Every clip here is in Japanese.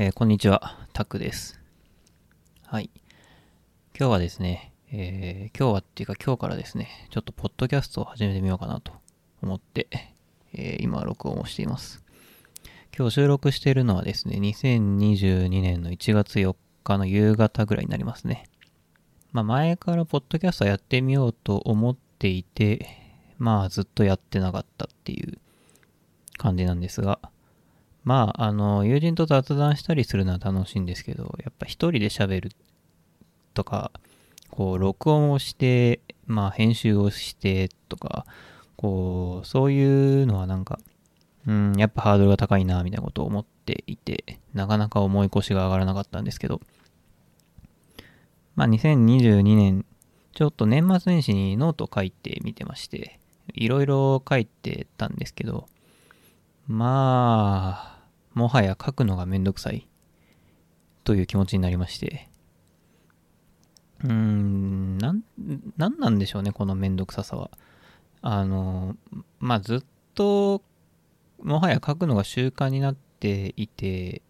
えーこんにちは、タクです。はい。今日はですね、えー今日はっていうか今日からですね、ちょっとポッドキャストを始めてみようかなと思って、えー今録音をしています。今日収録しているのはですね、2022年の1月4日の夕方ぐらいになりますね。まあ前からポッドキャストやってみようと思っていて、まあずっとやってなかったっていう感じなんですが、まあ、あの、友人と雑談したりするのは楽しいんですけど、やっぱ一人で喋るとか、こう、録音をして、まあ、編集をしてとか、こう、そういうのはなんか、うん、やっぱハードルが高いな、みたいなことを思っていて、なかなか重い腰が上がらなかったんですけど、まあ、2022年、ちょっと年末年始にノート書いてみてまして、いろいろ書いてたんですけど、まあ、もはや書くのがめんどくさいという気持ちになりまして。うーん、なん、なんなんでしょうね、このめんどくささは。あの、まあ、ずっと、もはや書くのが習慣になっていて、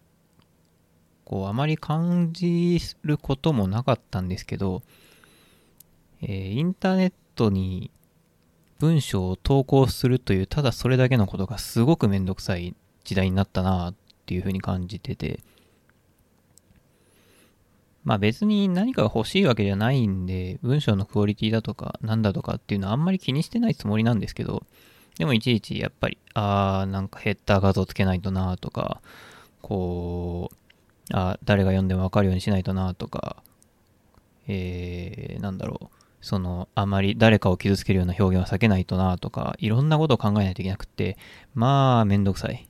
こう、あまり感じることもなかったんですけど、えーインターネットに文章を投稿するという、ただそれだけのことがすごくめんどくさい時代になったなっていうふうに感じてて、まあ別に何かが欲しいわけじゃないんで、文章のクオリティだとか、なんだとかっていうのはあんまり気にしてないつもりなんですけど、でもいちいちやっぱり、あー、なんかヘッダー画像つけないとなとか、こう、あ誰が読んでもわかるようにしないとなとか、えー、なんだろう。その、あまり誰かを傷つけるような表現は避けないとなとか、いろんなことを考えないといけなくって、まあ、めんどくさい。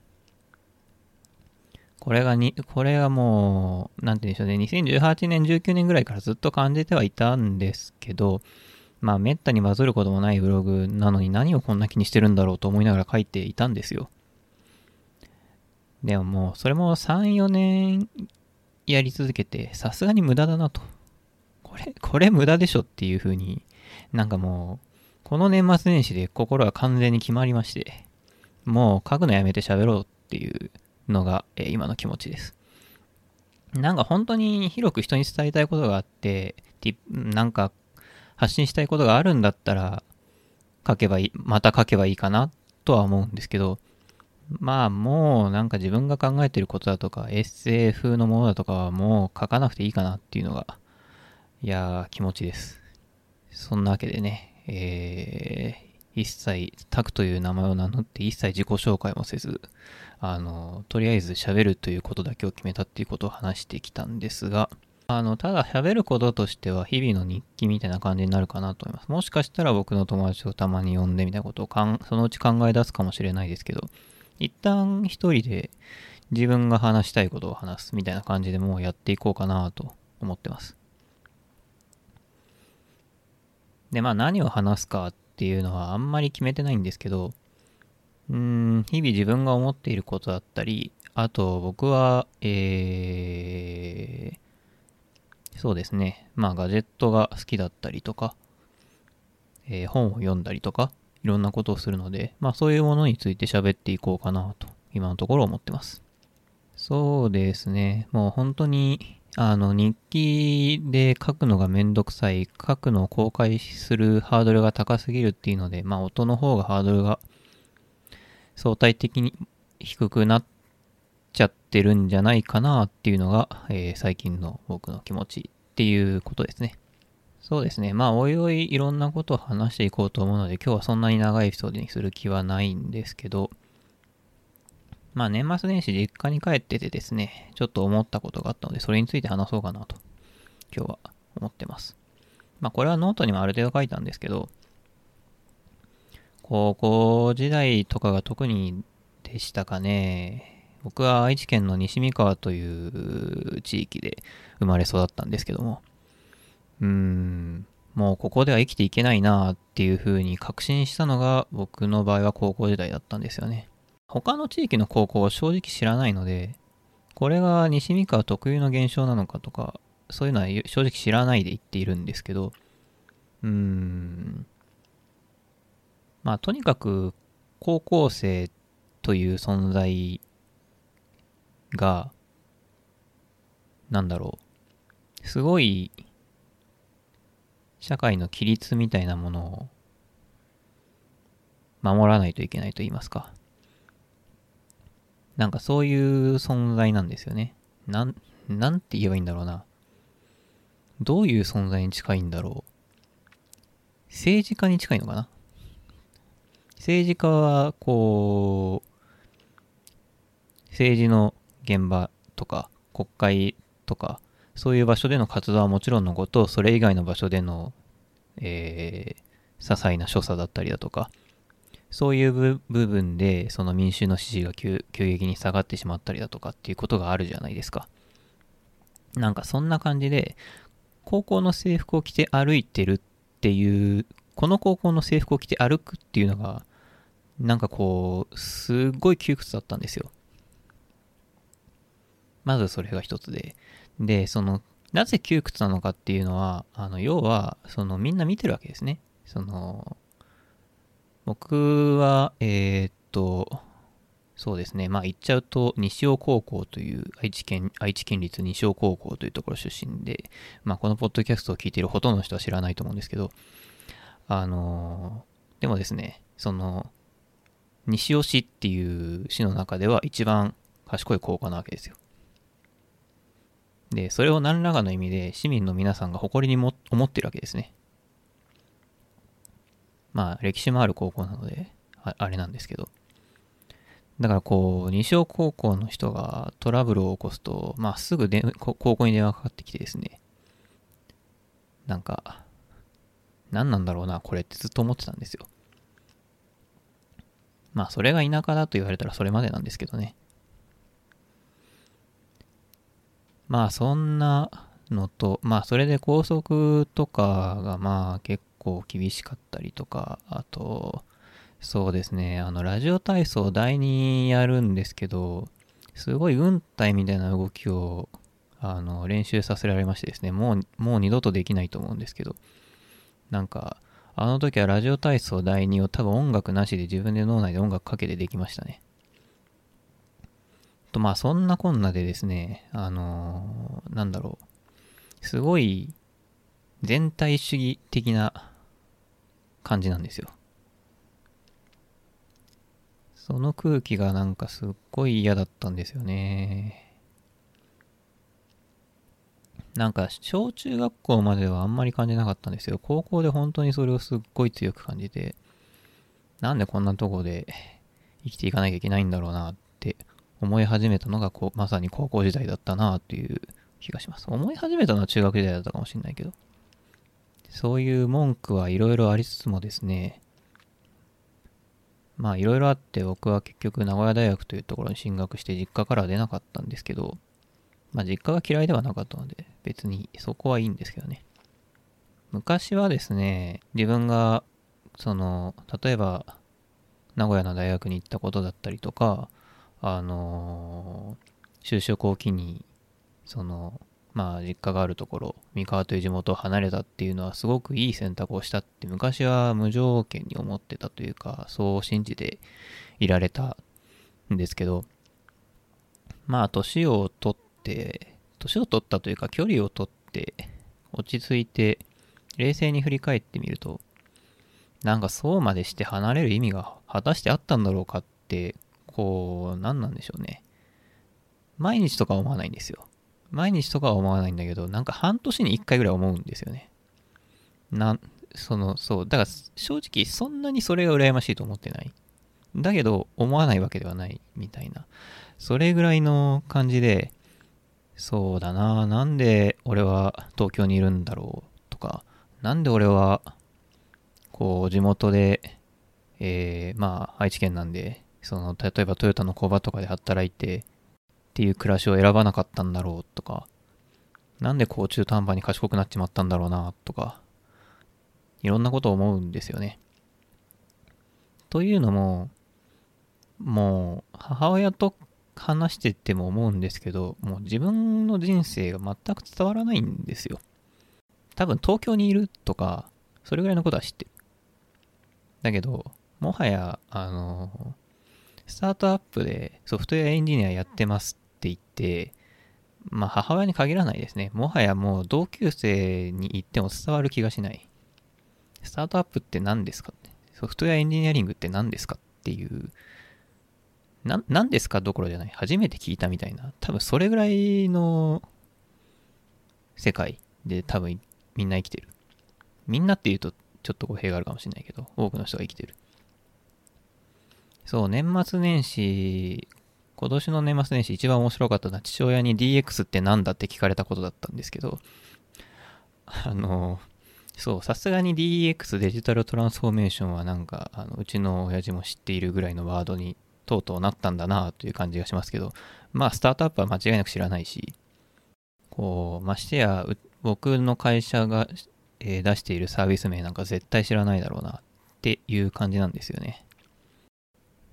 これがに、これがもう、なんて言うんでしょうね、2018年、19年ぐらいからずっと感じてはいたんですけど、まあ、めったにバズることもないブログなのに何をこんな気にしてるんだろうと思いながら書いていたんですよ。でももう、それも3、4年やり続けて、さすがに無駄だなと。これ、これ無駄でしょっていう風に、なんかもう、この年末年始で心は完全に決まりまして、もう書くのやめて喋ろうっていうのが、え今の気持ちです。なんか本当に広く人に伝えたいことがあって、なんか発信したいことがあるんだったら、書けばいい、また書けばいいかなとは思うんですけど、まあもうなんか自分が考えてることだとか、エッセイ風のものだとかはもう書かなくていいかなっていうのが、いやー気持ちです。そんなわけでね、えー、一切、タクという名前を名乗って一切自己紹介もせず、あの、とりあえず喋るということだけを決めたっていうことを話してきたんですが、あの、ただ喋ることとしては日々の日記みたいな感じになるかなと思います。もしかしたら僕の友達をたまに呼んでみたいなことをかんそのうち考え出すかもしれないですけど、一旦一人で自分が話したいことを話すみたいな感じでもうやっていこうかなと思ってます。で、まあ何を話すかってていうのはあんまり決めてないんですけど、うん、日々自分が思っていることだったり、あと僕は、えー、そうですね、まあガジェットが好きだったりとか、えー本を読んだりとか、いろんなことをするので、まあそういうものについて喋っていこうかなと、今のところ思ってます。そうですね。もう本当に、あの、日記で書くのがめんどくさい、書くのを公開するハードルが高すぎるっていうので、まあ音の方がハードルが相対的に低くなっちゃってるんじゃないかなっていうのが、えー最近の僕の気持ちっていうことですね。そうですね。まあ、おいおいいろんなことを話していこうと思うので、今日はそんなに長いエピソードにする気はないんですけど、まあ、年末年始実家に帰っててですね、ちょっと思ったことがあったので、それについて話そうかなと、今日は思ってます。まあ、これはノートにもある程度書いたんですけど、高校時代とかが特にでしたかね。僕は愛知県の西三河という地域で生まれ育ったんですけども、うーん、もうここでは生きていけないなっていう風に確信したのが僕の場合は高校時代だったんですよね。他の地域の高校は正直知らないので、これが西三河特有の現象なのかとか、そういうのは正直知らないで言っているんですけど、うーん、まあとにかく高校生という存在が、なんだろう、すごい、社会の規律みたいなものを守らないといけないと言いますか。なんかそういう存在なんですよね。なん、なんて言えばいいんだろうな。どういう存在に近いんだろう。政治家に近いのかな政治家は、こう、政治の現場とか、国会とか、そういう場所での活動はもちろんのこと、それ以外の場所での、えー、些細な所作だったりだとか、そういう部分で、その民衆の支持が急激に下がってしまったりだとかっていうことがあるじゃないですか。なんかそんな感じで、高校の制服を着て歩いてるっていう、この高校の制服を着て歩くっていうのが、なんかこう、すっごい窮屈だったんですよ。まずそれが一つで。で、その、なぜ窮屈なのかっていうのは、あの、要は、その、みんな見てるわけですね。その、僕は、えー、っと、そうですね。まあ言っちゃうと、西尾高校という愛知県、愛知県立西尾高校というところ出身で、まあこのポッドキャストを聞いているほとんどの人は知らないと思うんですけど、あのー、でもですね、その、西尾市っていう市の中では一番賢い高校なわけですよ。で、それを何らかの意味で市民の皆さんが誇りにも思ってるわけですね。まあ歴史もある高校なので、あれなんですけど。だからこう、西尾高校の人がトラブルを起こすと、まあすぐで高校に電話かかってきてですね、なんか、何なんだろうな、これってずっと思ってたんですよ。まあそれが田舎だと言われたらそれまでなんですけどね。まあそんなのと、まあそれで高速とかがまあ結構厳しかったりとか、あと、そうですね。あの、ラジオ体操第2やるんですけど、すごい軍隊みたいな動きを、あの、練習させられましてですね、もう、もう二度とできないと思うんですけど、なんか、あの時はラジオ体操第2を多分音楽なしで自分で脳内で音楽かけてできましたね。と、まあそんなこんなでですね、あのー、なんだろう、すごい全体主義的な感じなんですよ。その空気がなんかすっごい嫌だったんですよね。なんか小中学校まではあんまり感じなかったんですよ。高校で本当にそれをすっごい強く感じて、なんでこんなとこで生きていかなきゃいけないんだろうなって思い始めたのがこうまさに高校時代だったなっていう気がします。思い始めたのは中学時代だったかもしれないけど。そういう文句はいろいろありつつもですね、まあいろいろあって僕は結局名古屋大学というところに進学して実家からは出なかったんですけど、まあ実家が嫌いではなかったので別にそこはいいんですけどね。昔はですね、自分がその、例えば名古屋の大学に行ったことだったりとか、あのー、就職を機に、その、まあ実家があるところ、三河という地元を離れたっていうのはすごくいい選択をしたって昔は無条件に思ってたというか、そう信じていられたんですけど、まあ年を取って、年を取ったというか距離を取って落ち着いて冷静に振り返ってみると、なんかそうまでして離れる意味が果たしてあったんだろうかって、こう、何なんでしょうね。毎日とか思わないんですよ。毎日とかは思わないんだけど、なんか半年に1回ぐらい思うんですよね。な、その、そう。だから正直そんなにそれが羨ましいと思ってない。だけど思わないわけではないみたいな。それぐらいの感じで、そうだな、なんで俺は東京にいるんだろうとか、なんで俺は、こう、地元で、えー、まあ、愛知県なんで、その、例えばトヨタの工場とかで働いて、っていう暮らしを選ばなかったんだろうとか、なんでこう中途半端に賢くなっちまったんだろうなとか、いろんなことを思うんですよね。というのも、もう母親と話してても思うんですけど、もう自分の人生が全く伝わらないんですよ。多分東京にいるとか、それぐらいのことは知ってる。だけど、もはや、あの、スタートアップでソフトウェアエンジニアやってますって言って、まあ母親に限らないですね。もはやもう同級生に言っても伝わる気がしない。スタートアップって何ですかソフトウェアエンジニアリングって何ですかっていう、な、何ですかどころじゃない。初めて聞いたみたいな。多分それぐらいの世界で多分みんな生きてる。みんなって言うとちょっと語弊があるかもしれないけど、多くの人が生きてる。そう、年末年始、今年の年末年始一番面白かったのは父親に DX って何だって聞かれたことだったんですけど、あの、そう、さすがに DX デジタルトランスフォーメーションはなんか、あのうちの親父も知っているぐらいのワードにとうとうなったんだなという感じがしますけど、まあスタートアップは間違いなく知らないし、こう、ましてや、僕の会社が、えー、出しているサービス名なんか絶対知らないだろうなっていう感じなんですよね。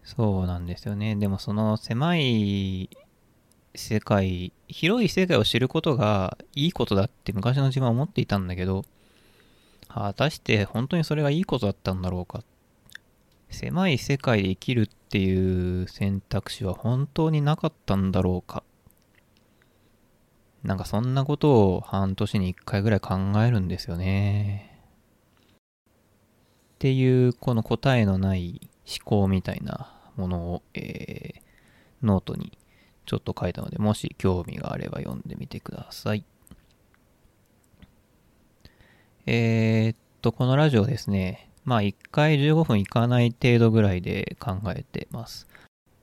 そうなんですよね。でもその狭い世界、広い世界を知ることがいいことだって昔の自分は思っていたんだけど、果たして本当にそれがいいことだったんだろうか。狭い世界で生きるっていう選択肢は本当になかったんだろうか。なんかそんなことを半年に一回ぐらい考えるんですよね。っていうこの答えのない思考みたいなものを、えー、ノートにちょっと書いたので、もし興味があれば読んでみてください。えー、っと、このラジオですね、まあ1回15分いかない程度ぐらいで考えてます。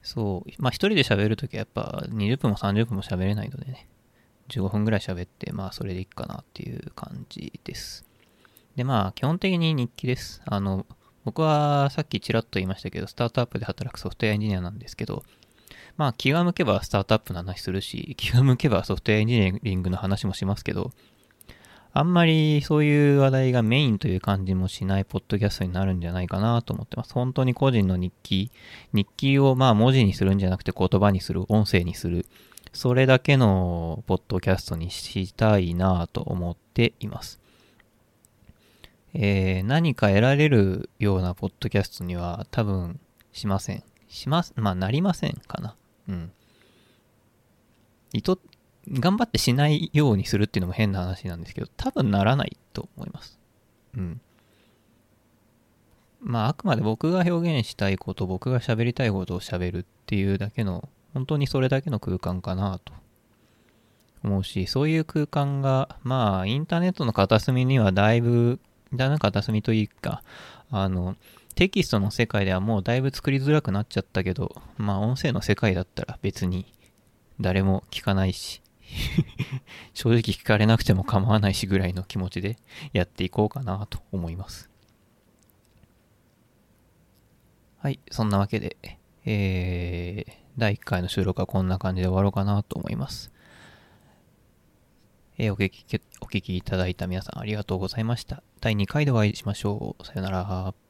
そう、まあ一人で喋るときはやっぱ20分も30分も喋れないのでね、15分ぐらい喋って、まあそれでいいかなっていう感じです。で、まあ基本的に日記です。あの、僕はさっきちらっと言いましたけど、スタートアップで働くソフトウェアエンジニアなんですけど、まあ気が向けばスタートアップの話するし、気が向けばソフトウェアエンジニアリングの話もしますけど、あんまりそういう話題がメインという感じもしないポッドキャストになるんじゃないかなと思ってます。本当に個人の日記、日記をまあ文字にするんじゃなくて言葉にする、音声にする、それだけのポッドキャストにしたいなと思っています。えー、何か得られるようなポッドキャストには多分しません。します、まあなりませんかな。うん。意図頑張ってしないようにするっていうのも変な話なんですけど、多分ならないと思います。うん。まあ、あくまで僕が表現したいこと、僕が喋りたいことを喋るっていうだけの、本当にそれだけの空間かなと思うし、そういう空間が、まあ、インターネットの片隅にはだいぶ、だな片隅というか、あの、テキストの世界ではもうだいぶ作りづらくなっちゃったけど、まあ音声の世界だったら別に誰も聞かないし、正直聞かれなくても構わないしぐらいの気持ちでやっていこうかなと思います。はい、そんなわけで、えー、第1回の収録はこんな感じで終わろうかなと思います。えー、お聞き、お聞きいただいた皆さんありがとうございました。第2回でお会いしましょう。さよなら。